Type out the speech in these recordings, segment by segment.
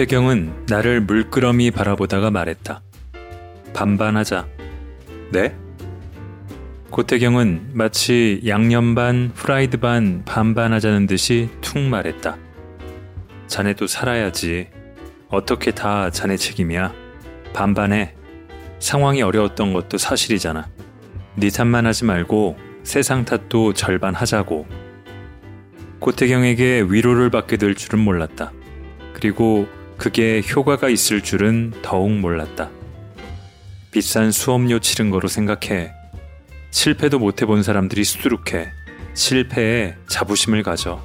고태경은 나를 물끄러미 바라보다가 말했다. 반반하자. 네? 고태경은 마치 양념 반, 프라이드 반, 반반하자는 듯이 툭 말했다. 자네도 살아야지. 어떻게 다 자네 책임이야. 반반해. 상황이 어려웠던 것도 사실이잖아. 네 탓만 하지 말고 세상 탓도 절반 하자고. 고태경에게 위로를 받게 될 줄은 몰랐다. 그리고 그게 효과가 있을 줄은 더욱 몰랐다. 비싼 수업료 치른 거로 생각해. 실패도 못 해본 사람들이 수두룩해. 실패에 자부심을 가져.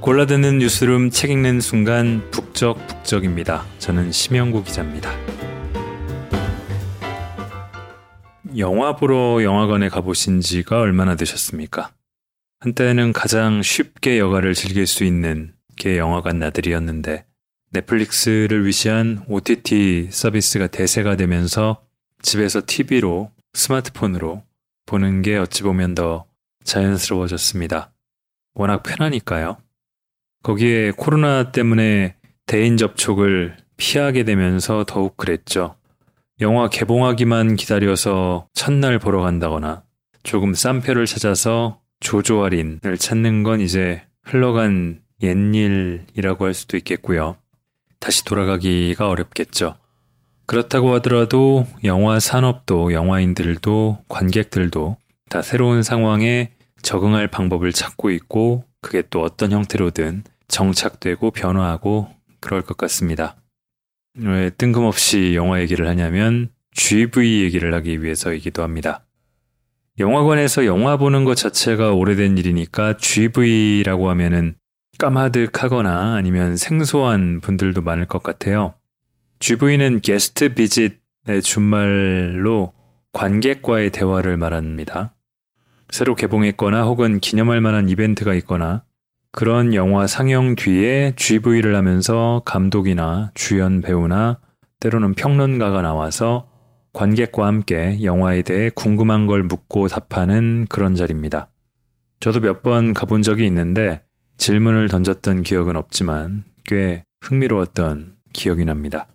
골라드는 뉴스룸 책 읽는 순간 북적북적입니다. 저는 심영구 기자입니다. 영화 보러 영화관에 가보신 지가 얼마나 되셨습니까? 한때는 가장 쉽게 여가를 즐길 수 있는 게 영화관 나들이었는데 넷플릭스를 위시한 OTT 서비스가 대세가 되면서 집에서 TV로 스마트폰으로 보는 게 어찌 보면 더 자연스러워졌습니다. 워낙 편하니까요. 거기에 코로나 때문에 대인 접촉을 피하게 되면서 더욱 그랬죠. 영화 개봉하기만 기다려서 첫날 보러 간다거나 조금 싼 표를 찾아서 조조 할인을 찾는 건 이제 흘러간 옛일이라고 할 수도 있겠고요. 다시 돌아가기가 어렵겠죠. 그렇다고 하더라도 영화 산업도 영화인들도 관객들도 다 새로운 상황에 적응할 방법을 찾고 있고 그게 또 어떤 형태로든 정착되고 변화하고 그럴 것 같습니다. 왜 뜬금없이 영화 얘기를 하냐면 GV 얘기를 하기 위해서이기도 합니다. 영화관에서 영화 보는 것 자체가 오래된 일이니까 GV라고 하면은 까마득하거나 아니면 생소한 분들도 많을 것 같아요. GV는 게스트 비짓의 준말로 관객과의 대화를 말합니다. 새로 개봉했거나 혹은 기념할 만한 이벤트가 있거나 그런 영화 상영 뒤에 GV를 하면서 감독이나 주연 배우나 때로는 평론가가 나와서 관객과 함께 영화에 대해 궁금한 걸 묻고 답하는 그런 자리입니다. 저도 몇 번 가본 적이 있는데 질문을 던졌던 기억은 없지만 꽤 흥미로웠던 기억이 납니다.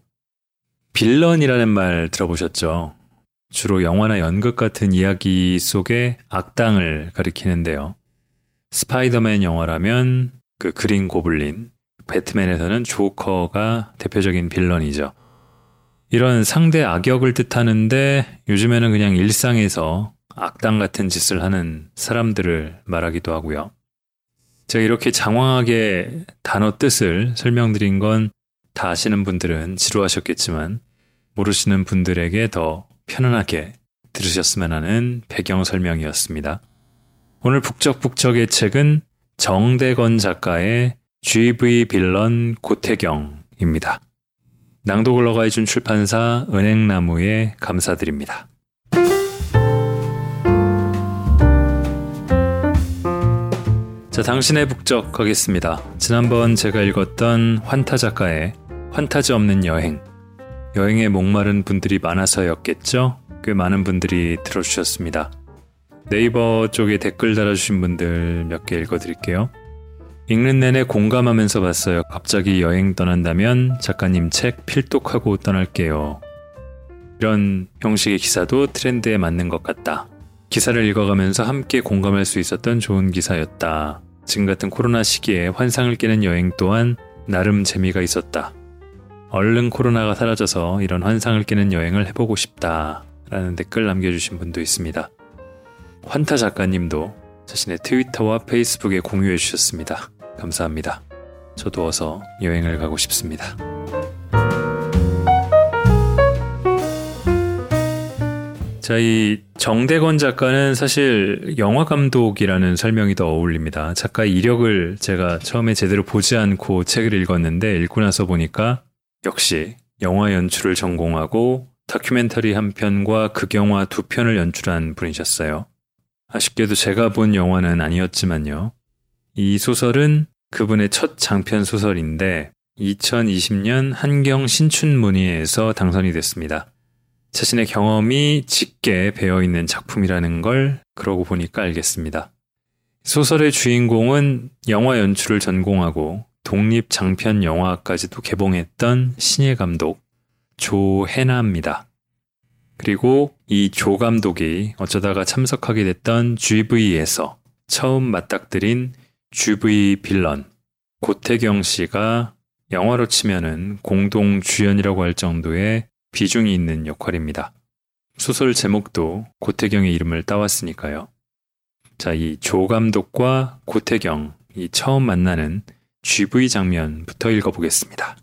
빌런이라는 말 들어보셨죠? 주로 영화나 연극 같은 이야기 속의 악당을 가리키는데요. 스파이더맨 영화라면 그 그린 고블린, 배트맨에서는 조커가 대표적인 빌런이죠. 이런 상대 악역을 뜻하는데 요즘에는 그냥 일상에서 악당 같은 짓을 하는 사람들을 말하기도 하고요. 제가 이렇게 장황하게 단어 뜻을 설명드린 건 다 아시는 분들은 지루하셨겠지만 모르시는 분들에게 더 편안하게 들으셨으면 하는 배경 설명이었습니다. 오늘 북적북적의 책은 정대건 작가의 GV 빌런 고태경입니다. 낭독을 허가해준 출판사 은행나무에 감사드립니다. 자, 당신의 북적 가겠습니다. 지난번 제가 읽었던 환타 작가의 환타지 없는 여행. 여행에 목마른 분들이 많아서였겠죠? 꽤 많은 분들이 들어주셨습니다. 네이버 쪽에 댓글 달아주신 분들 몇 개 읽어드릴게요. 읽는 내내 공감하면서 봤어요. 갑자기 여행 떠난다면 작가님 책 필독하고 떠날게요. 이런 형식의 기사도 트렌드에 맞는 것 같다. 기사를 읽어가면서 함께 공감할 수 있었던 좋은 기사였다. 지금 같은 코로나 시기에 환상을 깨는 여행 또한 나름 재미가 있었다. 얼른 코로나가 사라져서 이런 환상을 깨는 여행을 해보고 싶다. 라는 댓글 남겨주신 분도 있습니다. 환타 작가님도 자신의 트위터와 페이스북에 공유해 주셨습니다. 감사합니다. 저도 어서 여행을 가고 싶습니다. 자, 이 정대건 작가는 사실 영화 감독이라는 설명이 더 어울립니다. 작가의 이력을 제가 처음에 제대로 보지 않고 책을 읽었는데 읽고 나서 보니까 역시 영화 연출을 전공하고 다큐멘터리 한 편과 극영화 두 편을 연출한 분이셨어요. 아쉽게도 제가 본 영화는 아니었지만요. 이 소설은 그분의 첫 장편 소설인데 2020년 한경 신춘문예에서 당선이 됐습니다. 자신의 경험이 짙게 배어 있는 작품이라는 걸 그러고 보니까 알겠습니다. 소설의 주인공은 영화 연출을 전공하고 독립 장편 영화까지도 개봉했던 신예 감독 조해나입니다. 그리고 이 조 감독이 어쩌다가 참석하게 됐던 GV에서 처음 맞닥뜨린 GV 빌런 고태경 씨가 영화로 치면은 공동 주연이라고 할 정도의 비중이 있는 역할입니다. 소설 제목도 고태경의 이름을 따왔으니까요. 자, 이 조 감독과 고태경 이 처음 만나는 GV 장면부터 읽어보겠습니다.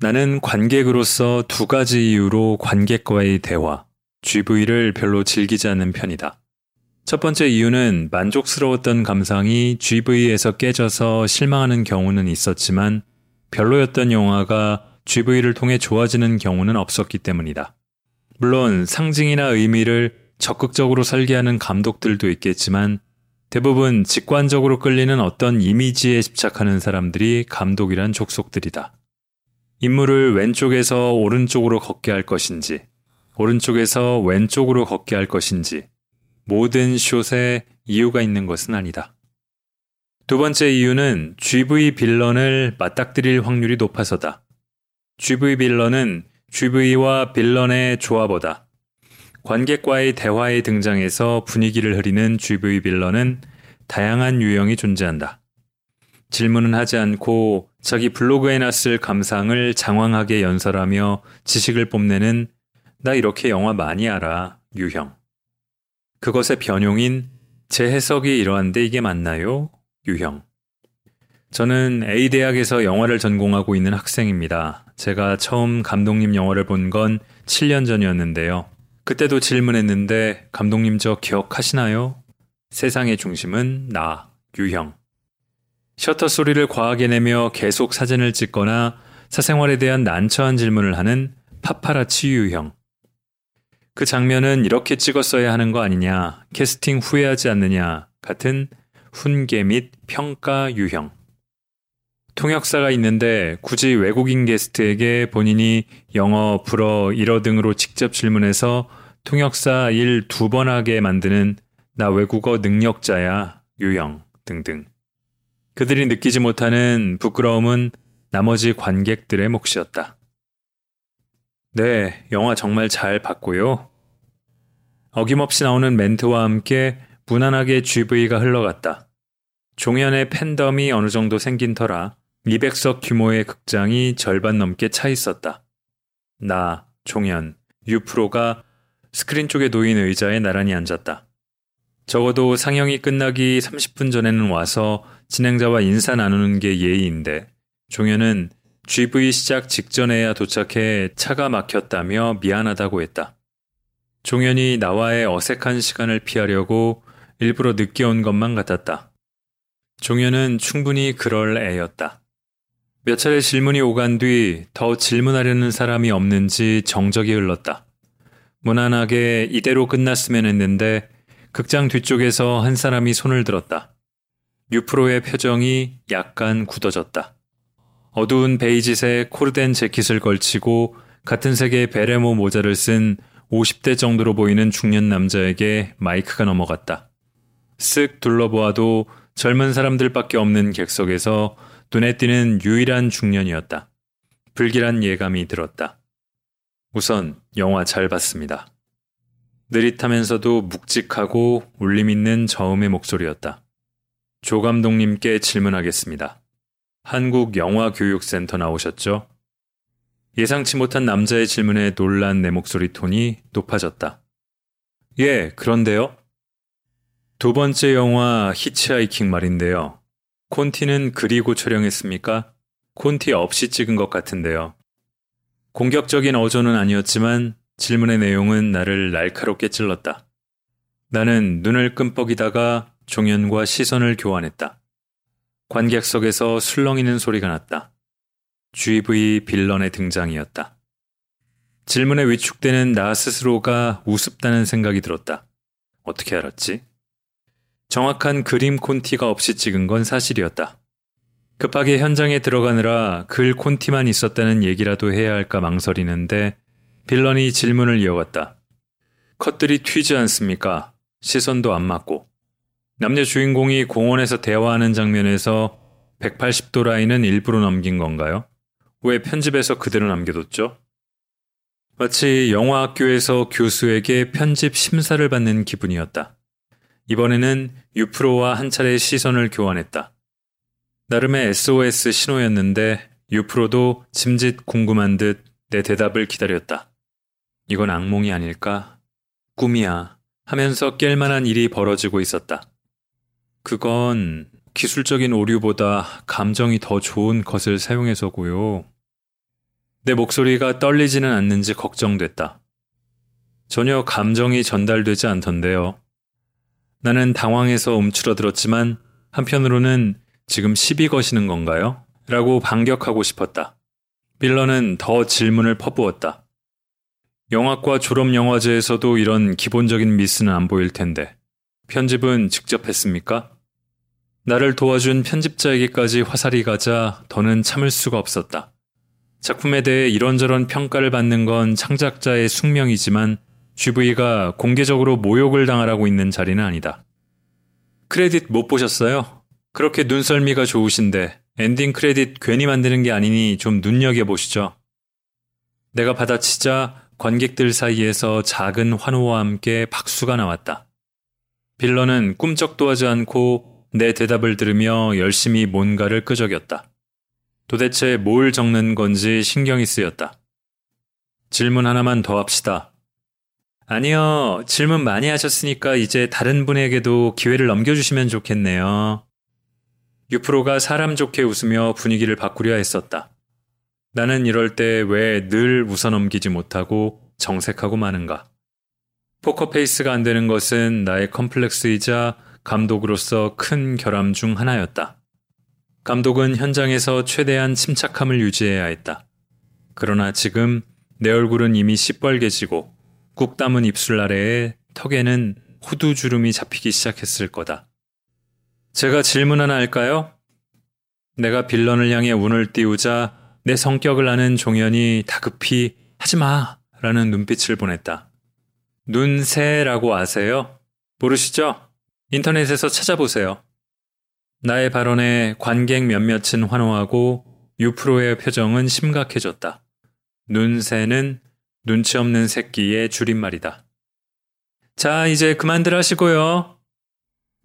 나는 관객으로서 두 가지 이유로 관객과의 대화, GV를 별로 즐기지 않는 편이다. 첫 번째 이유는 만족스러웠던 감상이 GV에서 깨져서 실망하는 경우는 있었지만 별로였던 영화가 GV를 통해 좋아지는 경우는 없었기 때문이다. 물론 상징이나 의미를 적극적으로 설계하는 감독들도 있겠지만 대부분 직관적으로 끌리는 어떤 이미지에 집착하는 사람들이 감독이란 족속들이다. 인물을 왼쪽에서 오른쪽으로 걷게 할 것인지, 오른쪽에서 왼쪽으로 걷게 할 것인지, 모든 숏에 이유가 있는 것은 아니다. 두 번째 이유는 GV 빌런을 맞닥뜨릴 확률이 높아서다. GV 빌런은 GV와 빌런의 조합보다 관객과의 대화에 등장해서 분위기를 흐리는 GV 빌런은 다양한 유형이 존재한다. 질문은 하지 않고 자기 블로그에 놨을 감상을 장황하게 연설하며 지식을 뽐내는 나 이렇게 영화 많이 알아 유형. 그것의 변용인 제 해석이 이러한데 이게 맞나요? 유형. 저는 A대학에서 영화를 전공하고 있는 학생입니다. 제가 처음 감독님 영화를 본 건 7년 전이었는데요. 그때도 질문했는데 감독님 저 기억하시나요? 세상의 중심은 나, 유형. 셔터 소리를 과하게 내며 계속 사진을 찍거나 사생활에 대한 난처한 질문을 하는 파파라치 유형. 그 장면은 이렇게 찍었어야 하는 거 아니냐, 캐스팅 후회하지 않느냐 같은 훈계 및 평가 유형. 통역사가 있는데 굳이 외국인 게스트에게 본인이 영어, 불어, 일어 등으로 직접 질문해서 통역사 일 두 번 하게 만드는 나 외국어 능력자야 유형 등등. 그들이 느끼지 못하는 부끄러움은 나머지 관객들의 몫이었다. 네, 영화 정말 잘 봤고요. 어김없이 나오는 멘트와 함께 무난하게 GV가 흘러갔다. 종현의 팬덤이 어느 정도 생긴 터라 200석 규모의 극장이 절반 넘게 차 있었다. 나, 종현, 유프로가 스크린 쪽에 놓인 의자에 나란히 앉았다. 적어도 상영이 끝나기 30분 전에는 와서 진행자와 인사 나누는 게 예의인데 종현은 GV 시작 직전에야 도착해 차가 막혔다며 미안하다고 했다. 종현이 나와의 어색한 시간을 피하려고 일부러 늦게 온 것만 같았다. 종현은 충분히 그럴 애였다. 몇 차례 질문이 오간 뒤 더 질문하려는 사람이 없는지 정적이 흘렀다. 무난하게 이대로 끝났으면 했는데 극장 뒤쪽에서 한 사람이 손을 들었다. 유프로의 표정이 약간 굳어졌다. 어두운 베이지색 코르덴 재킷을 걸치고 같은 색의 베레모 모자를 쓴 50대 정도로 보이는 중년 남자에게 마이크가 넘어갔다. 쓱 둘러보아도 젊은 사람들밖에 없는 객석에서 눈에 띄는 유일한 중년이었다. 불길한 예감이 들었다. 우선 영화 잘 봤습니다. 느릿하면서도 묵직하고 울림 있는 저음의 목소리였다. 조 감독님께 질문하겠습니다. 한국 영화교육센터 나오셨죠? 예상치 못한 남자의 질문에 놀란 내 목소리 톤이 높아졌다. 예, 그런데요? 두 번째 영화 히치하이킹 말인데요. 콘티는 그리고 촬영했습니까? 콘티 없이 찍은 것 같은데요. 공격적인 어조는 아니었지만 질문의 내용은 나를 날카롭게 찔렀다. 나는 눈을 끔뻑이다가 종현과 시선을 교환했다. 관객석에서 술렁이는 소리가 났다. GV 빌런의 등장이었다. 질문에 위축되는 나 스스로가 우습다는 생각이 들었다. 어떻게 알았지? 정확한 그림 콘티가 없이 찍은 건 사실이었다. 급하게 현장에 들어가느라 글 콘티만 있었다는 얘기라도 해야 할까 망설이는데 빌런이 질문을 이어갔다. 컷들이 튀지 않습니까? 시선도 안 맞고. 남녀 주인공이 공원에서 대화하는 장면에서 180도 라인은 일부러 넘긴 건가요? 왜 편집에서 그대로 남겨뒀죠? 마치 영화 학교에서 교수에게 편집 심사를 받는 기분이었다. 이번에는 유프로와 한 차례 시선을 교환했다. 나름의 SOS 신호였는데 유프로도 짐짓 궁금한 듯 내 대답을 기다렸다. 이건 악몽이 아닐까? 꿈이야. 하면서 깰 만한 일이 벌어지고 있었다. 그건 기술적인 오류보다 감정이 더 좋은 것을 사용해서고요. 내 목소리가 떨리지는 않는지 걱정됐다. 전혀 감정이 전달되지 않던데요. 나는 당황해서 움츠러들었지만 한편으로는 지금 시비 거시는 건가요? 라고 반격하고 싶었다. 빌런은 더 질문을 퍼부었다. 영화과 졸업 영화제에서도 이런 기본적인 미스는 안 보일 텐데 편집은 직접 했습니까? 나를 도와준 편집자에게까지 화살이 가자 더는 참을 수가 없었다. 작품에 대해 이런저런 평가를 받는 건 창작자의 숙명이지만 GV가 공개적으로 모욕을 당하라고 있는 자리는 아니다. 크레딧 못 보셨어요? 그렇게 눈썰미가 좋으신데 ending credit 괜히 만드는 게 아니니 좀 눈여겨보시죠. 내가 받아치자 관객들 사이에서 작은 환호와 함께 박수가 나왔다. villain은 꿈쩍도 하지 않고 내 대답을 들으며 열심히 뭔가를 끄적였다. 도대체 뭘 적는 건지 신경이 쓰였다. 질문 하나만 더 합시다. 아니요, 질문 많이 하셨으니까 이제 다른 분에게도 기회를 넘겨주시면 좋겠네요. 유프로가 사람 좋게 웃으며 분위기를 바꾸려 했었다. 나는 이럴 때 왜 늘 웃어넘기지 못하고 정색하고 마는가. 포커페이스가 안 되는 것은 나의 컴플렉스이자 감독으로서 큰 결함 중 하나였다. 감독은 현장에서 최대한 침착함을 유지해야 했다. 그러나 지금 내 얼굴은 이미 시뻘개지고 꾹 담은 입술 아래에 턱에는 후두 주름이 잡히기 시작했을 거다. 제가 질문 하나 할까요? 내가 빌런을 향해 운을 띄우자 내 성격을 아는 종현이 다급히 하지 마! 라는 눈빛을 보냈다. 눈새라고 아세요? 모르시죠? 인터넷에서 찾아보세요. 나의 발언에 관객 몇몇은 환호하고 유프로의 표정은 심각해졌다. 눈새는 눈치 없는 새끼의 줄임말이다. 자, 이제 그만들 하시고요.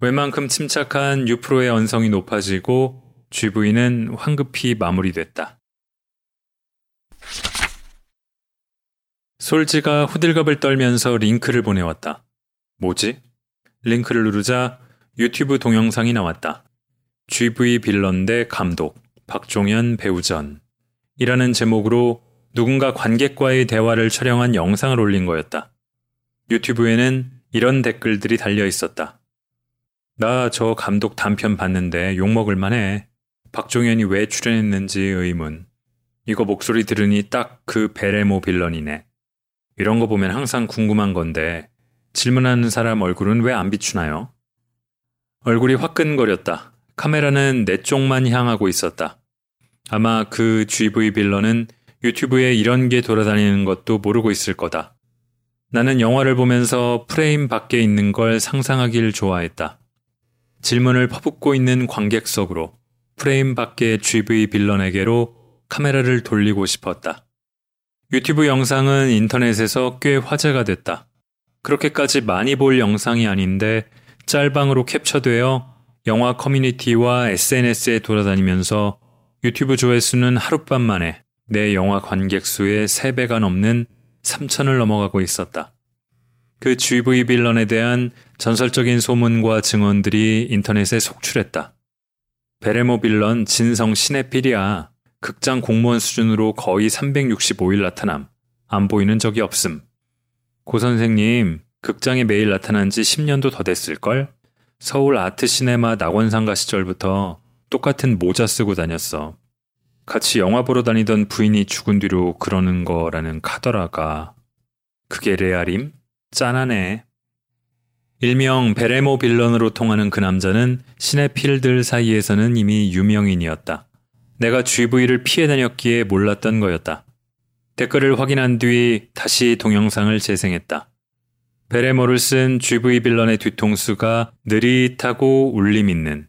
웬만큼 침착한 유프로의 언성이 높아지고 GV는 황급히 마무리됐다. 솔지가 후들갑을 떨면서 링크를 보내왔다. 뭐지? 링크를 누르자 유튜브 동영상이 나왔다. GV 빌런 대 감독, 박종현 배우전. 이라는 제목으로 누군가 관객과의 대화를 촬영한 영상을 올린 거였다. 유튜브에는 이런 댓글들이 달려 있었다. 나 저 감독 단편 봤는데 욕먹을 만해. 박종현이 왜 출연했는지 의문. 이거 목소리 들으니 딱 그 베레모 빌런이네. 이런 거 보면 항상 궁금한 건데 질문하는 사람 얼굴은 왜 안 비추나요? 얼굴이 화끈거렸다. 카메라는 내 쪽만 향하고 있었다. 아마 그 GV 빌런은 유튜브에 이런 게 돌아다니는 것도 모르고 있을 거다. 나는 영화를 보면서 프레임 밖에 있는 걸 상상하길 좋아했다. 질문을 퍼붓고 있는 관객석으로 프레임 밖의 GV 빌런에게로 카메라를 돌리고 싶었다. 유튜브 영상은 인터넷에서 꽤 화제가 됐다. 그렇게까지 많이 볼 영상이 아닌데 짤방으로 캡처되어 영화 커뮤니티와 SNS에 돌아다니면서 유튜브 조회수는 하룻밤 만에 내 영화 관객 수의 3배가 넘는 3천을 넘어가고 있었다. 그 GV 빌런에 대한 전설적인 소문과 증언들이 인터넷에 속출했다. 베레모 빌런 진성 시네필이야. 극장 공무원 수준으로 거의 365일 나타남. 안 보이는 적이 없음. 고 선생님, 극장에 매일 나타난 지 10년도 더 됐을걸? 서울 아트 시네마 낙원상가 시절부터 똑같은 모자 쓰고 다녔어. 같이 영화 보러 다니던 부인이 죽은 뒤로 그러는 거라는 카더라가. 그게 레알임? 짠하네. 일명 베레모 빌런으로 통하는 그 남자는 시네필들 사이에서는 이미 유명인이었다. 내가 GV를 피해 다녔기에 몰랐던 거였다. 댓글을 확인한 뒤 다시 동영상을 재생했다. 베레모를 쓴 GV 빌런의 뒤통수가 느릿하고 울림 있는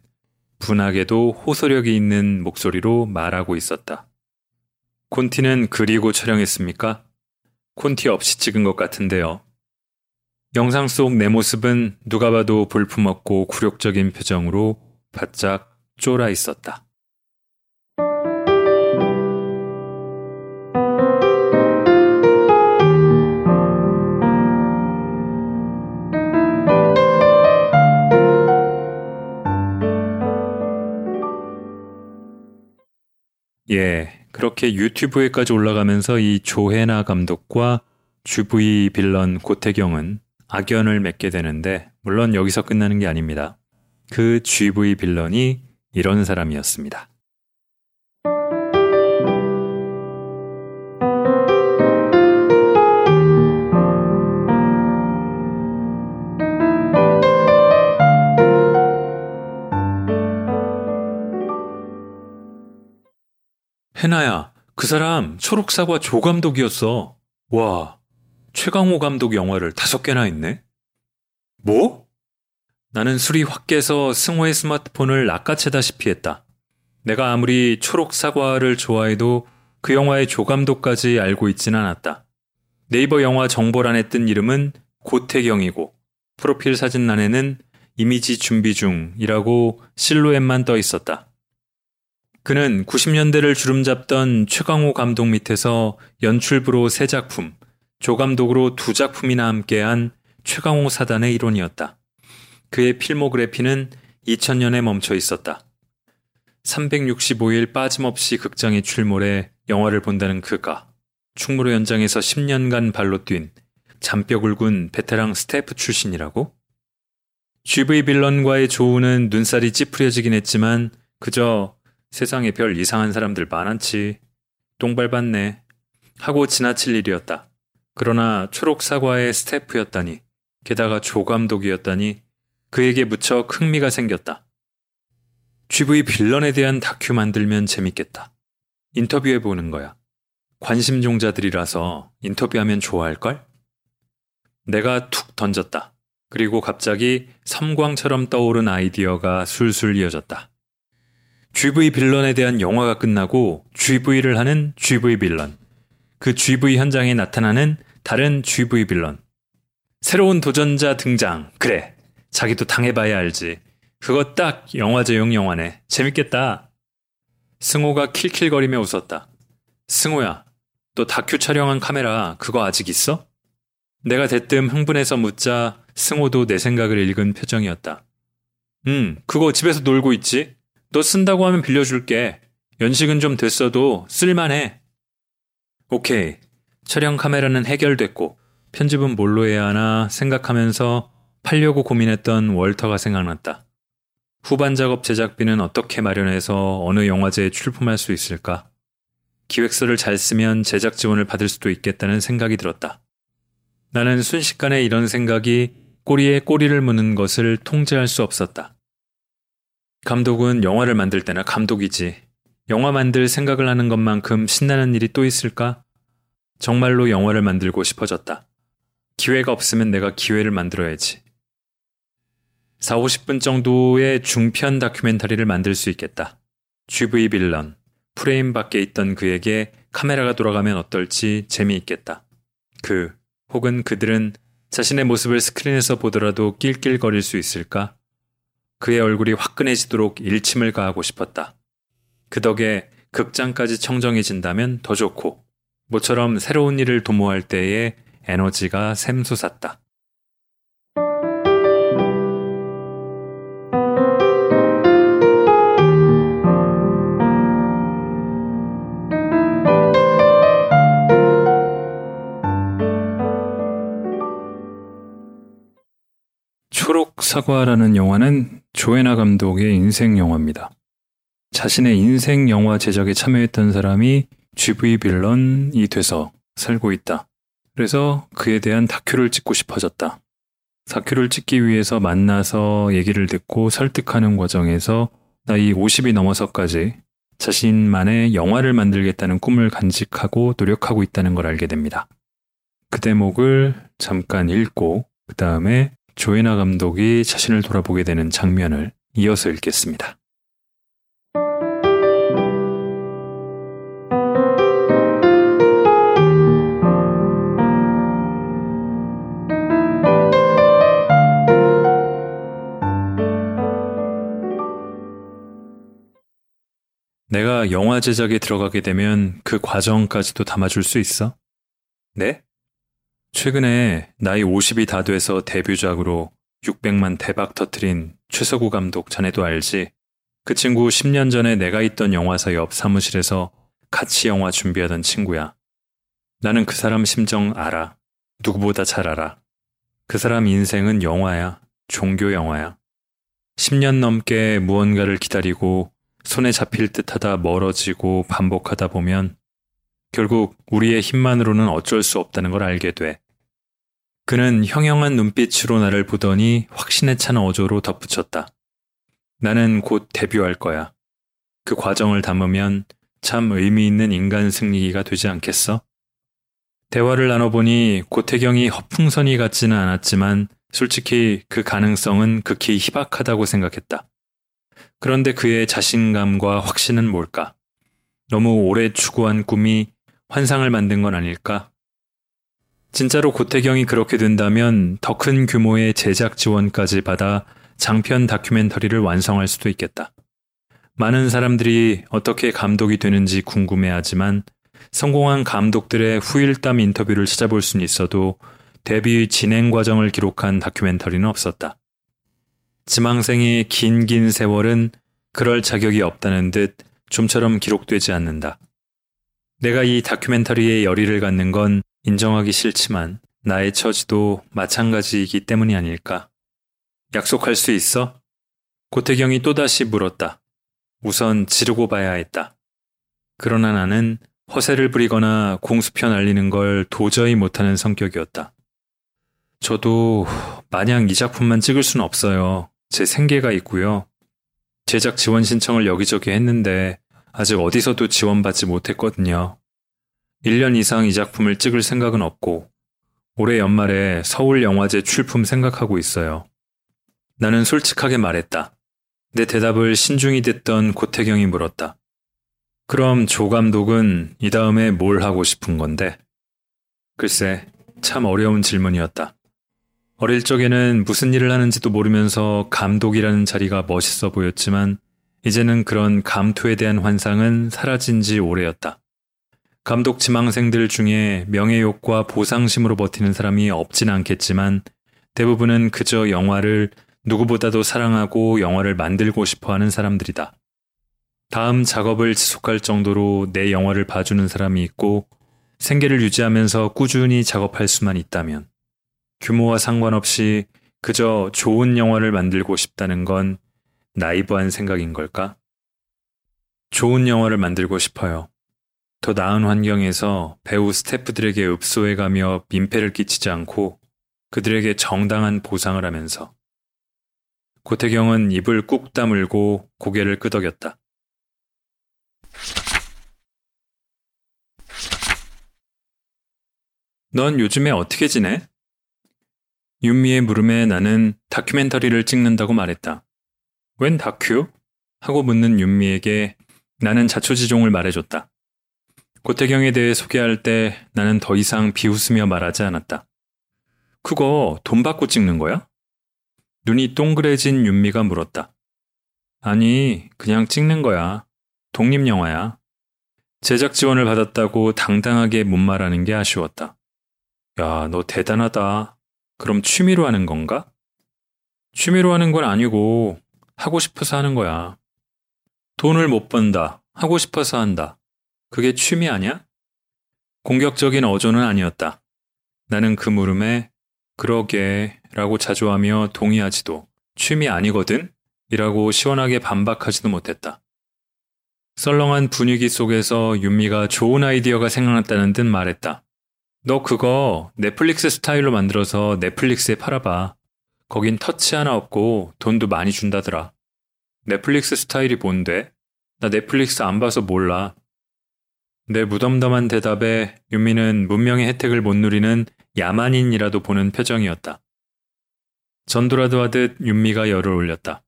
분하게도 호소력이 있는 목소리로 말하고 있었다. 콘티는 그리고 촬영했습니까? 콘티 없이 찍은 것 같은데요. 영상 속 내 모습은 누가 봐도 볼품없고 굴욕적인 표정으로 바짝 쫄아 있었다. 예, 그렇게 유튜브에까지 올라가면서 이 조혜나 감독과 주부이 빌런 고태경은 악연을 맺게 되는데 물론 여기서 끝나는 게 아닙니다. 그 GV 빌런이 이런 사람이었습니다. 해나야, 그 사람 초록사과 조 감독이었어. 와, 최강호 감독 영화를 다섯 개나 했네? 뭐? 나는 술이 확 깨서 승호의 스마트폰을 낚아채다시피 했다. 내가 아무리 초록 사과를 좋아해도 그 영화의 조 감독까지 알고 있진 않았다. 네이버 영화 정보란에 뜬 이름은 고태경이고 프로필 사진란에는 이미지 준비 중이라고 실루엣만 떠 있었다. 그는 90년대를 주름잡던 최강호 감독 밑에서 연출부로 세 작품, 조감독으로 두 작품이나 함께한 최강호 사단의 일원이었다. 그의 필모그래피는 2000년에 멈춰 있었다. 365일 빠짐없이 극장에 출몰해 영화를 본다는 그가 충무로 연장에서 10년간 발로 뛴 잔뼈 굵은 베테랑 스태프 출신이라고? GV 빌런과의 조우는 눈살이 찌푸려지긴 했지만 그저 세상에 별 이상한 사람들 많았지. 똥밟았네. 하고 지나칠 일이었다. 그러나 초록 사과의 스태프였다니, 게다가 조감독이었다니 그에게 무척 흥미가 생겼다. GV 빌런에 대한 다큐 만들면 재밌겠다. 인터뷰해 보는 거야. 관심 종자들이라서 인터뷰하면 좋아할걸? 내가 툭 던졌다. 그리고 갑자기 섬광처럼 떠오른 아이디어가 술술 이어졌다. GV 빌런에 대한 영화가 끝나고 GV를 하는 GV 빌런. 그 GV 현장에 나타나는 다른 GV 빌런. 새로운 도전자 등장. 그래. 자기도 당해봐야 알지. 그거 딱 영화 제용 영화네. 재밌겠다. 승호가 킬킬거리며 웃었다. 승호야, 너 다큐 촬영한 카메라 그거 아직 있어? 내가 대뜸 흥분해서 묻자 승호도 내 생각을 읽은 표정이었다. 응, 그거 집에서 놀고 있지? 너 쓴다고 하면 빌려줄게. 연식은 좀 됐어도 쓸만해. 오케이. 촬영 카메라는 해결됐고 편집은 뭘로 해야 하나 생각하면서 팔려고 고민했던 월터가 생각났다. 후반 작업 제작비는 어떻게 마련해서 어느 영화제에 출품할 수 있을까? 기획서를 잘 쓰면 제작 지원을 받을 수도 있겠다는 생각이 들었다. 나는 순식간에 이런 생각이 꼬리에 꼬리를 무는 것을 통제할 수 없었다. 감독은 영화를 만들 때나 감독이지. 영화 만들 생각을 하는 것만큼 신나는 일이 또 있을까? 정말로 영화를 만들고 싶어졌다. 기회가 없으면 내가 기회를 만들어야지. 4, 50분 정도의 중편 다큐멘터리를 만들 수 있겠다. GV 빌런, 프레임 밖에 있던 그에게 카메라가 돌아가면 어떨지 재미있겠다. 그, 혹은 그들은 자신의 모습을 스크린에서 보더라도 낄낄거릴 수 있을까? 그의 얼굴이 화끈해지도록 일침을 가하고 싶었다. 그 덕에 극장까지 청정해진다면 더 좋고, 모처럼 새로운 일을 도모할 때에 에너지가 샘솟았다. 초록 사과라는 영화는 조에나 감독의 인생 영화입니다. 자신의 인생 영화 제작에 참여했던 사람이 GV 빌런이 돼서 살고 있다. 그래서 그에 대한 다큐를 찍고 싶어졌다. 사큐를 찍기 위해서 만나서 얘기를 듣고 설득하는 과정에서 나이 50이 넘어서까지 자신만의 영화를 만들겠다는 꿈을 간직하고 노력하고 있다는 걸 알게 됩니다. 그 대목을 잠깐 읽고 그 다음에 조에나 감독이 자신을 돌아보게 되는 장면을 이어서 읽겠습니다. 내가 영화 제작에 들어가게 되면 그 과정까지도 담아줄 수 있어? 네? 최근에 나이 50이 다 돼서 데뷔작으로 600만 대박 터트린 최서구 감독 자네도 알지? 그 친구 10년 전에 내가 있던 영화사 옆 사무실에서 같이 영화 준비하던 친구야. 나는 그 사람 심정 알아. 누구보다 잘 알아. 그 사람 인생은 영화야. 종교 영화야. 10년 넘게 무언가를 기다리고 손에 잡힐 듯 하다 멀어지고 반복하다 보면 결국 우리의 힘만으로는 어쩔 수 없다는 걸 알게 돼. 그는 형형한 눈빛으로 나를 보더니 확신에 찬 어조로 덧붙였다. 나는 곧 데뷔할 거야. 그 과정을 담으면 참 의미 있는 인간 승리기가 되지 않겠어? 대화를 나눠보니 고태경이 허풍선이 같지는 않았지만 솔직히 그 가능성은 극히 희박하다고 생각했다. 그런데 그의 자신감과 확신은 뭘까? 너무 오래 추구한 꿈이 환상을 만든 건 아닐까? 진짜로 고태경이 그렇게 된다면 더 큰 규모의 제작 지원까지 받아 장편 다큐멘터리를 완성할 수도 있겠다. 많은 사람들이 어떻게 감독이 되는지 궁금해하지만 성공한 감독들의 후일담 인터뷰를 찾아볼 수는 있어도 데뷔 진행 과정을 기록한 다큐멘터리는 없었다. 지망생의 긴긴 세월은 그럴 자격이 없다는 듯 좀처럼 기록되지 않는다. 내가 이 다큐멘터리에 열의를 갖는 건 인정하기 싫지만 나의 처지도 마찬가지이기 때문이 아닐까. 약속할 수 있어? 고태경이 또다시 물었다. 우선 지르고 봐야 했다. 그러나 나는 허세를 부리거나 공수표 날리는 걸 도저히 못하는 성격이었다. 저도 마냥 이 작품만 찍을 수는 없어요. 제 생계가 있고요. 제작 지원 신청을 여기저기 했는데 아직 어디서도 지원받지 못했거든요. 1년 이상 이 작품을 찍을 생각은 없고 올해 연말에 서울 영화제 출품 생각하고 있어요. 나는 솔직하게 말했다. 내 대답을 신중히 듣던 고태경이 물었다. 그럼 조 감독은 이 다음에 뭘 하고 싶은 건데? 글쎄, 참 어려운 질문이었다. 어릴 적에는 무슨 일을 하는지도 모르면서 감독이라는 자리가 멋있어 보였지만 이제는 그런 감투에 대한 환상은 사라진 지 오래였다. 감독 지망생들 중에 명예욕과 보상심으로 버티는 사람이 없진 않겠지만 대부분은 그저 영화를 누구보다도 사랑하고 영화를 만들고 싶어 하는 사람들이다. 다음 작업을 지속할 정도로 내 영화를 봐주는 사람이 있고 생계를 유지하면서 꾸준히 작업할 수만 있다면 규모와 상관없이 그저 좋은 영화를 만들고 싶다는 건 나이브한 생각인 걸까? 좋은 영화를 만들고 싶어요. 더 나은 환경에서 배우 스태프들에게 읍소해가며 민폐를 끼치지 않고 그들에게 정당한 보상을 하면서 고태경은 입을 꾹 다물고 고개를 끄덕였다. 넌 요즘에 어떻게 지내? 윤미의 물음에 나는 다큐멘터리를 찍는다고 말했다. 웬 다큐? 하고 묻는 윤미에게 나는 자초지종을 말해줬다. 고태경에 대해 소개할 때 나는 더 이상 비웃으며 말하지 않았다. 그거 돈 받고 찍는 거야? 눈이 동그래진 윤미가 물었다. 아니, 그냥 찍는 거야. 독립영화야. 제작 지원을 받았다고 당당하게 못 말하는 게 아쉬웠다. 야, 너 대단하다. 그럼 취미로 하는 건가? 취미로 하는 건 아니고 하고 싶어서 하는 거야. 돈을 못 번다. 하고 싶어서 한다. 그게 취미 아니야? 공격적인 어조는 아니었다. 나는 그 물음에 그러게 라고 자조하며 동의하지도 취미 아니거든? 이라고 시원하게 반박하지도 못했다. 썰렁한 분위기 속에서 윤미가 좋은 아이디어가 생각났다는 듯 말했다. 너 그거 넷플릭스 스타일로 만들어서 넷플릭스에 팔아봐. 거긴 터치 하나 없고 돈도 많이 준다더라. 넷플릭스 스타일이 뭔데? 나 넷플릭스 안 봐서 몰라. 내 무덤덤한 대답에 윤미는 문명의 혜택을 못 누리는 야만인이라도 보는 표정이었다. 전도라도 하듯 윤미가 열을 올렸다.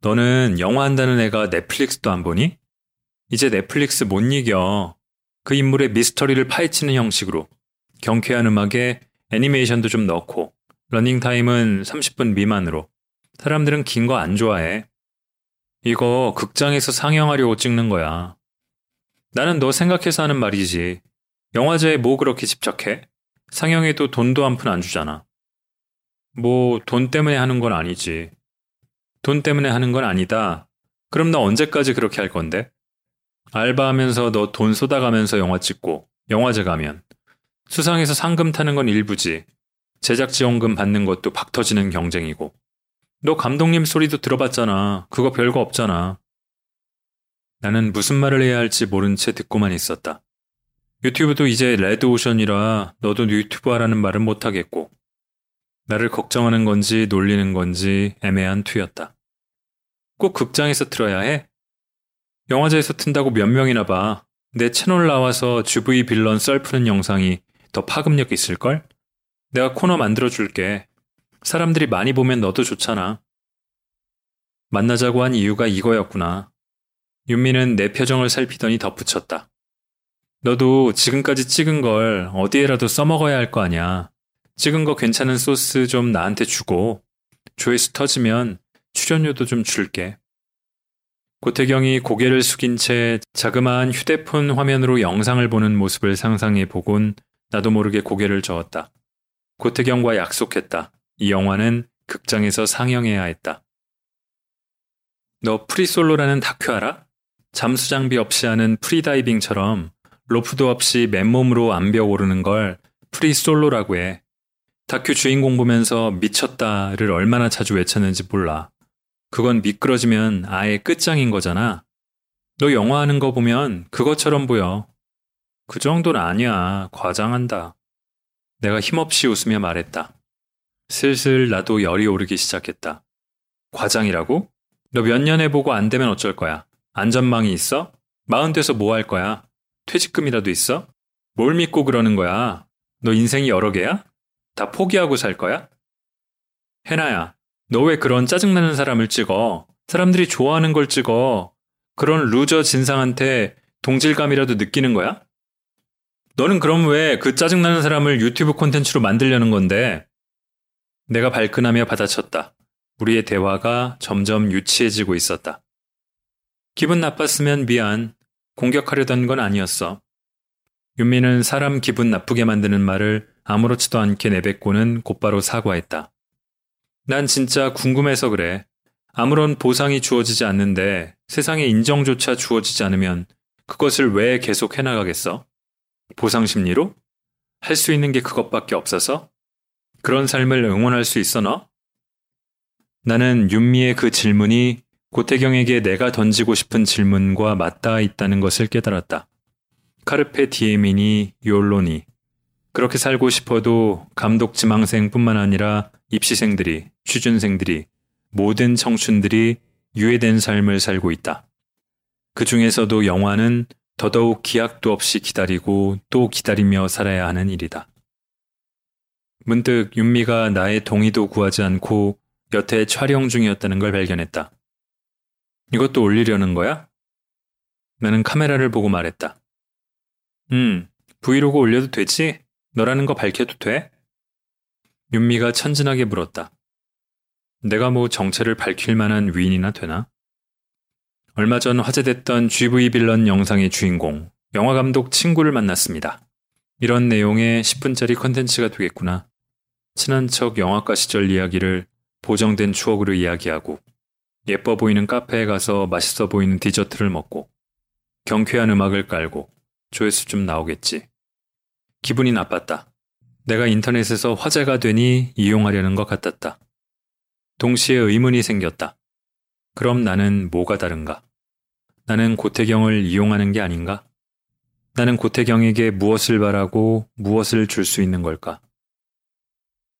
너는 영화 한다는 애가 넷플릭스도 안 보니? 이제 넷플릭스 못 이겨. 그 인물의 미스터리를 파헤치는 형식으로 경쾌한 음악에 애니메이션도 좀 넣고 러닝타임은 30분 미만으로 사람들은 긴 거 안 좋아해. 이거 극장에서 상영하려고 찍는 거야. 나는 너 생각해서 하는 말이지. 영화제에 뭐 그렇게 집착해? 상영에도 돈도 한 푼 안 주잖아. 뭐, 돈 때문에 하는 건 아니지. 돈 때문에 하는 건 아니다. 그럼 나 언제까지 그렇게 할 건데? 알바하면서 너 돈 쏟아가면서 영화 찍고, 영화제 가면. 수상해서 상금 타는 건 일부지. 제작 지원금 받는 것도 박 터지는 경쟁이고. 너 감독님 소리도 들어봤잖아. 그거 별거 없잖아. 나는 무슨 말을 해야 할지 모른 채 듣고만 있었다. 유튜브도 이제 레드오션이라 너도 유튜브 하라는 말은 못하겠고, 나를 걱정하는 건지 놀리는 건지 애매한 투였다. 꼭 극장에서 틀어야 해? 영화제에서 튼다고 몇 명이나 봐. 내 채널 나와서 주부이 빌런 썰 푸는 영상이 더 파급력 있을걸? 내가 코너 만들어줄게. 사람들이 많이 보면 너도 좋잖아. 만나자고 한 이유가 이거였구나. 윤미는 내 표정을 살피더니 덧붙였다. 너도 지금까지 찍은 걸 어디에라도 써먹어야 할 거 아냐. 찍은 거 괜찮은 소스 좀 나한테 주고 조회수 터지면 출연료도 좀 줄게. 고태경이 고개를 숙인 채 자그마한 휴대폰 화면으로 영상을 보는 모습을 상상해 보곤 나도 모르게 고개를 저었다. 고태경과 약속했다. 이 영화는 극장에서 상영해야 했다. 너 free solo라는 다큐 알아? 잠수 장비 없이 하는 freediving처럼 로프도 없이 맨몸으로 암벽 오르는 걸 free solo라고 해. 다큐 주인공 보면서 미쳤다를 얼마나 자주 외쳤는지 몰라. 그건 미끄러지면 아예 끝장인 거잖아. 너 영화 하는 거 보면 그것처럼 보여. 그 정도는 아니야. 과장한다. 내가 힘없이 웃으며 말했다. 슬슬 나도 열이 오르기 시작했다. 과장이라고? 너 몇 년 해보고 안 되면 어쩔 거야? 안전망이 있어? 마흔 돼서 뭐 할 거야? 퇴직금이라도 있어? 뭘 믿고 그러는 거야? 너 인생이 여러 개야? 다 포기하고 살 거야? 해나야, 너 왜 그런 짜증나는 사람을 찍어? 사람들이 좋아하는 걸 찍어. 그런 loser 진상한테 동질감이라도 느끼는 거야? 너는 그럼 왜 그 짜증나는 사람을 유튜브 콘텐츠로 만들려는 건데? 내가 발끈하며 받아쳤다. 우리의 대화가 점점 유치해지고 있었다. 기분 나빴으면 미안. 공격하려던 건 아니었어. 윤미는 사람 기분 나쁘게 만드는 말을 아무렇지도 않게 내뱉고는 곧바로 사과했다. 난 진짜 궁금해서 그래. 아무런 보상이 주어지지 않는데 세상에 인정조차 주어지지 않으면 그것을 왜 계속 해나가겠어? 보상 심리로? 할 수 있는 게 그것밖에 없어서? 그런 삶을 응원할 수 있어 너? 나는 윤미의 그 질문이 고태경에게 내가 던지고 싶은 질문과 맞닿아 있다는 것을 깨달았다. 카르페 디에미니 요올로니 그렇게 살고 싶어도 감독 지망생뿐만 아니라 입시생들이, 취준생들이, 모든 청춘들이 유해된 삶을 살고 있다. 그 중에서도 영화는 더더욱 기약도 없이 기다리고 또 기다리며 살아야 하는 일이다. 문득 윤미가 나의 동의도 구하지 않고 여태 촬영 중이었다는 걸 발견했다. 이것도 올리려는 거야? 나는 카메라를 보고 말했다. 음, 브이로그 올려도 되지? 너라는 거 밝혀도 돼? 윤미가 천진하게 물었다. 내가 뭐 정체를 밝힐 만한 위인이나 되나? 얼마 전 화제됐던 GV 빌런 영상의 주인공, 영화감독 친구를 만났습니다. 이런 내용의 10분짜리 컨텐츠가 되겠구나. 친한 척 영화과 시절 이야기를 보정된 추억으로 이야기하고, 예뻐 보이는 카페에 가서 맛있어 보이는 디저트를 먹고, 경쾌한 음악을 깔고, 조회수 좀 나오겠지. 기분이 나빴다. 내가 인터넷에서 화제가 되니 이용하려는 것 같았다. 동시에 의문이 생겼다. 그럼 나는 뭐가 다른가? 나는 고태경을 이용하는 게 아닌가? 나는 고태경에게 무엇을 바라고 무엇을 줄 수 있는 걸까?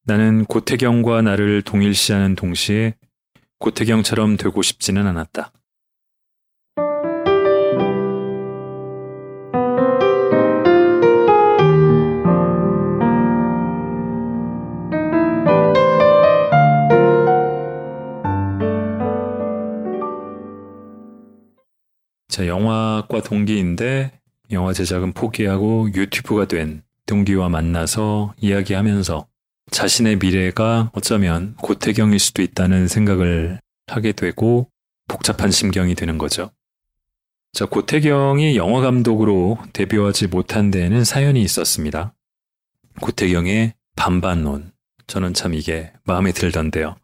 나는 고태경과 나를 동일시하는 동시에 고태경처럼 되고 싶지는 않았다. 자, 영화과 동기인데 영화 제작은 포기하고 유튜브가 된 동기와 만나서 이야기하면서 자신의 미래가 어쩌면 고태경일 수도 있다는 생각을 하게 되고 복잡한 심경이 드는 거죠. 자, 고태경이 영화 감독으로 데뷔하지 못한 데에는 사연이 있었습니다. 고태경의 반반론. 저는 참 이게 마음에 들던데요.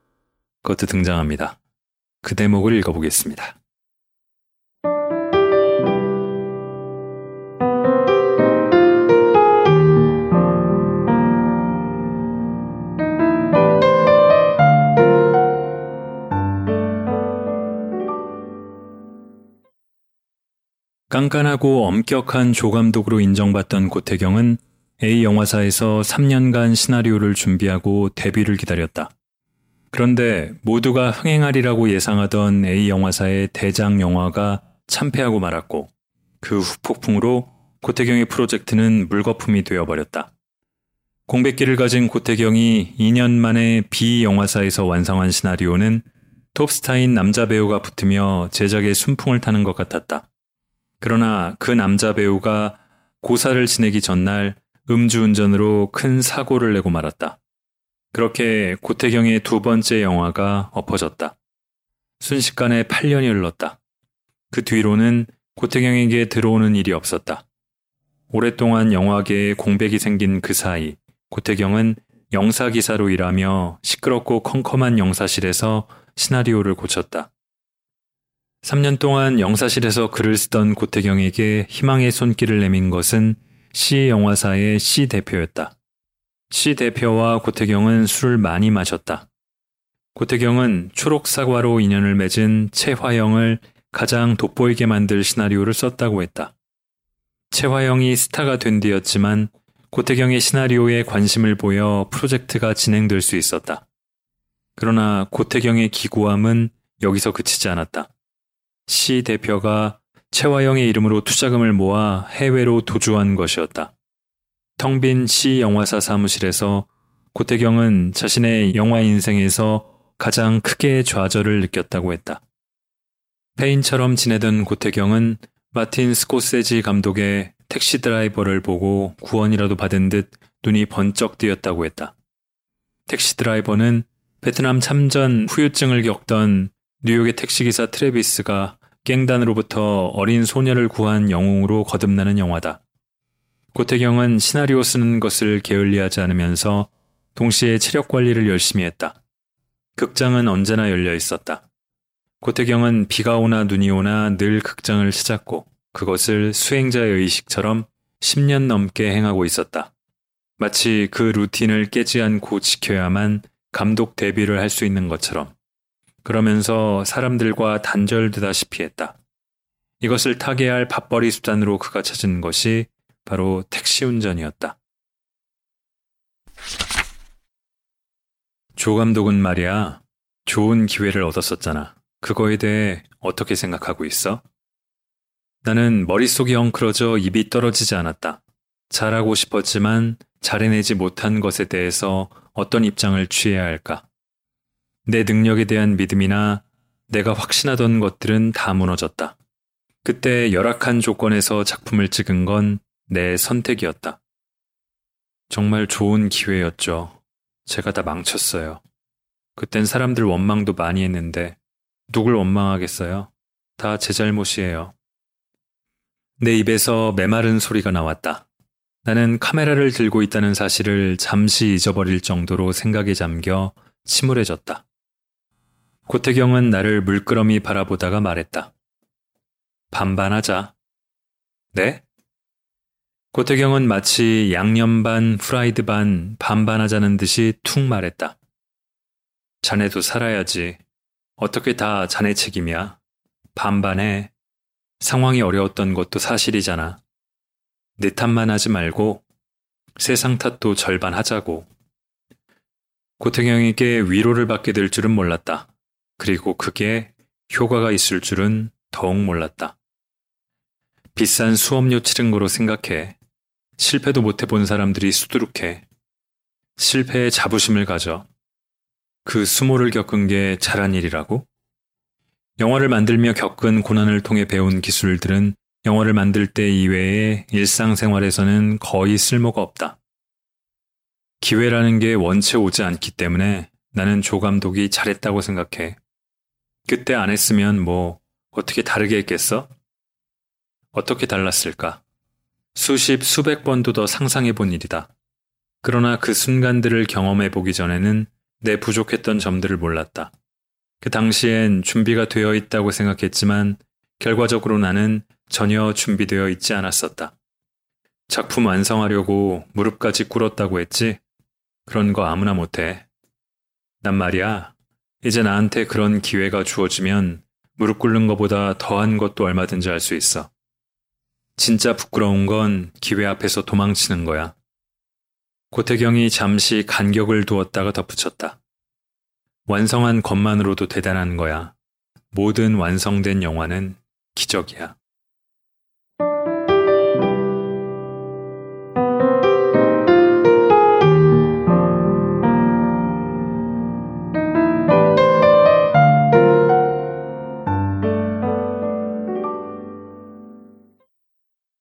그것도 등장합니다. 그 대목을 읽어보겠습니다. 깐깐하고 엄격한 조감독으로 인정받던 고태경은 A 영화사에서 3년간 시나리오를 준비하고 데뷔를 기다렸다. 그런데 모두가 흥행하리라고 예상하던 A 영화사의 대장 영화가 참패하고 말았고 그 후폭풍으로 고태경의 프로젝트는 물거품이 되어버렸다. 공백기를 가진 고태경이 2년 만에 B 영화사에서 완성한 시나리오는 톱스타인 남자 배우가 붙으며 제작의 순풍을 타는 것 같았다. 그러나 그 남자 배우가 고사를 지내기 전날 음주운전으로 큰 사고를 내고 말았다. 그렇게 고태경의 두 번째 영화가 엎어졌다. 순식간에 8년이 흘렀다. 그 뒤로는 고태경에게 들어오는 일이 없었다. 오랫동안 영화계에 공백이 생긴 그 사이 고태경은 영사기사로 일하며 시끄럽고 컴컴한 영사실에서 시나리오를 고쳤다. 3년 동안 영사실에서 글을 쓰던 고태경에게 희망의 손길을 내민 것은 시 영화사의 시 대표였다. 시 대표와 고태경은 술을 많이 마셨다. 고태경은 초록 사과로 인연을 맺은 최화영을 가장 돋보이게 만들 시나리오를 썼다고 했다. 최화영이 스타가 된 뒤였지만 고태경의 시나리오에 관심을 보여 프로젝트가 진행될 수 있었다. 그러나 고태경의 기고함은 여기서 그치지 않았다. 시 대표가 최화영의 이름으로 투자금을 모아 해외로 도주한 것이었다. 텅 빈 시 영화사 사무실에서 고태경은 자신의 영화 인생에서 가장 크게 좌절을 느꼈다고 했다. 페인처럼 지내던 고태경은 마틴 스코세지 감독의 택시 드라이버를 보고 구원이라도 받은 듯 눈이 번쩍 뜨였다고 했다. 택시 드라이버는 베트남 참전 후유증을 겪던 뉴욕의 택시기사 트레비스가 갱단으로부터 어린 소녀를 구한 영웅으로 거듭나는 영화다. 고태경은 시나리오 쓰는 것을 게을리하지 않으면서 동시에 체력 관리를 열심히 했다. 극장은 언제나 열려 있었다. 고태경은 비가 오나 눈이 오나 늘 극장을 찾았고 그것을 수행자의 의식처럼 10년 넘게 행하고 있었다. 마치 그 루틴을 깨지 않고 지켜야만 감독 데뷔를 할 수 있는 것처럼. 그러면서 사람들과 단절되다시피 했다. 이것을 타개할 밥벌이 수단으로 그가 찾은 것이 바로 택시 운전이었다. 조 감독은 말이야, 좋은 기회를 얻었었잖아. 그거에 대해 어떻게 생각하고 있어? 나는 머릿속이 엉클어져 입이 떨어지지 않았다. 잘하고 싶었지만 잘해내지 못한 것에 대해서 어떤 입장을 취해야 할까? 내 능력에 대한 믿음이나 내가 확신하던 것들은 다 무너졌다. 그때 열악한 조건에서 작품을 찍은 건 내 선택이었다. 정말 좋은 기회였죠. 제가 다 망쳤어요. 그땐 사람들 원망도 많이 했는데 누굴 원망하겠어요? 다 제 잘못이에요. 내 입에서 메마른 소리가 나왔다. 나는 카메라를 들고 있다는 사실을 잠시 잊어버릴 정도로 생각에 잠겨 침울해졌다. 고태경은 나를 물끄러미 바라보다가 말했다. 반반하자. 네? 고태경은 마치 양념 반, 프라이드 반, 반반하자는 듯이 툭 말했다. 자네도 살아야지. 어떻게 다 자네 책임이야. 반반해. 상황이 어려웠던 것도 사실이잖아. 내 탓만 하지 말고 세상 탓도 절반 하자고. 고태경에게 위로를 받게 될 줄은 몰랐다. 그리고 그게 효과가 있을 줄은 더욱 몰랐다. 비싼 수업료 치른 거로 생각해 실패도 못 해본 사람들이 수두룩해 실패에 자부심을 가져 그 수모를 겪은 게 잘한 일이라고? 영화를 만들며 겪은 고난을 통해 배운 기술들은 영화를 만들 때 이외에 일상생활에서는 거의 쓸모가 없다. 기회라는 게 원체 오지 않기 때문에 나는 조 감독이 잘했다고 생각해. 그때 안 했으면 뭐 어떻게 다르게 했겠어? 어떻게 달랐을까? 수십, 수백 번도 더 상상해 본 일이다. 그러나 그 순간들을 경험해 보기 전에는 내 부족했던 점들을 몰랐다. 그 당시엔 준비가 되어 있다고 생각했지만 결과적으로 나는 전혀 준비되어 있지 않았었다. 작품 완성하려고 무릎까지 꿇었다고 했지? 그런 거 아무나 못해. 난 말이야. 이제 나한테 그런 기회가 주어지면 무릎 꿇는 것보다 더한 것도 얼마든지 할 수 있어. 진짜 부끄러운 건 기회 앞에서 도망치는 거야. 고태경이 잠시 간격을 두었다가 덧붙였다. 완성한 것만으로도 대단한 거야. 모든 완성된 영화는 기적이야.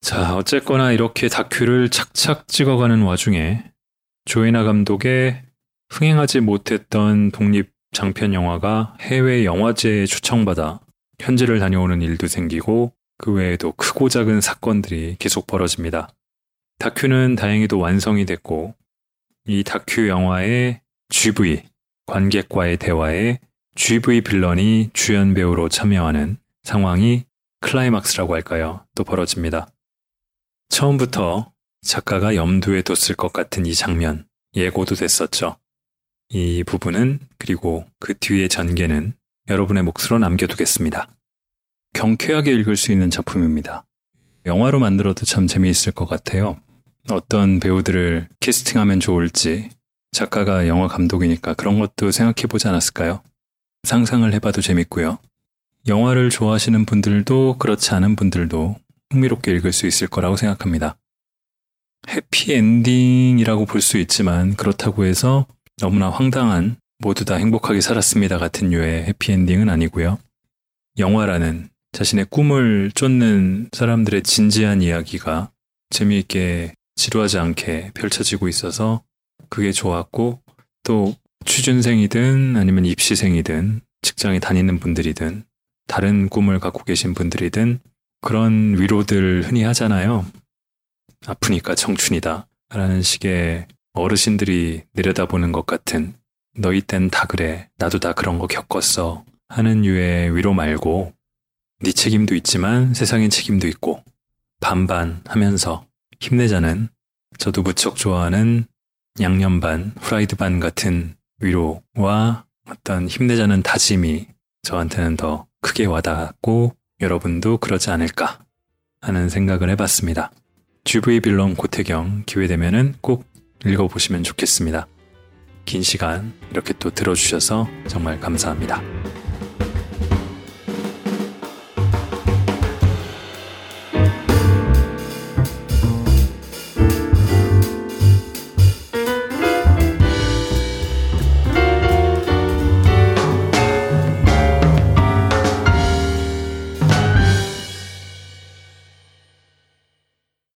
자, 어쨌거나 이렇게 다큐를 착착 찍어가는 와중에 조이나 감독의 흥행하지 못했던 독립 장편 영화가 해외 영화제에 초청받아 현지를 다녀오는 일도 생기고 그 외에도 크고 작은 사건들이 계속 벌어집니다. 다큐는 다행히도 완성이 됐고 이 다큐 영화의 GV, 관객과의 대화에 GV 빌런이 주연 배우로 참여하는 상황이 클라이막스라고 할까요? 또 벌어집니다. 처음부터 작가가 염두에 뒀을 것 같은 이 장면 예고도 됐었죠. 이 부분은 그리고 그 뒤의 전개는 여러분의 몫으로 남겨두겠습니다. 경쾌하게 읽을 수 있는 작품입니다. 영화로 만들어도 참 재미있을 것 같아요. 어떤 배우들을 캐스팅하면 좋을지 작가가 영화 감독이니까 그런 것도 생각해 보지 않았을까요? 상상을 해봐도 재밌고요. 영화를 좋아하시는 분들도 그렇지 않은 분들도 흥미롭게 읽을 수 있을 거라고 생각합니다. 해피엔딩이라고 볼 수 있지만 그렇다고 해서 너무나 황당한 모두 다 행복하게 살았습니다 같은 류의 해피엔딩은 아니고요. 영화라는 자신의 꿈을 쫓는 사람들의 진지한 이야기가 재미있게 지루하지 않게 펼쳐지고 있어서 그게 좋았고 또 취준생이든 아니면 입시생이든 직장에 다니는 분들이든 다른 꿈을 갖고 계신 분들이든 그런 위로들 흔히 하잖아요. 아프니까 청춘이다. 라는 식의 어르신들이 내려다보는 것 같은 너희 땐 다 그래. 나도 다 그런 거 겪었어. 하는 유의 위로 말고 네 책임도 있지만 세상엔 책임도 있고 반반 하면서 힘내자는 저도 무척 좋아하는 양념 반, 후라이드 반 같은 위로와 어떤 힘내자는 다짐이 저한테는 더 크게 와닿았고 여러분도 그러지 않을까 하는 생각을 해봤습니다. GV 빌런 고태경 기회되면은 꼭 읽어보시면 좋겠습니다. 긴 시간 이렇게 또 들어주셔서 정말 감사합니다.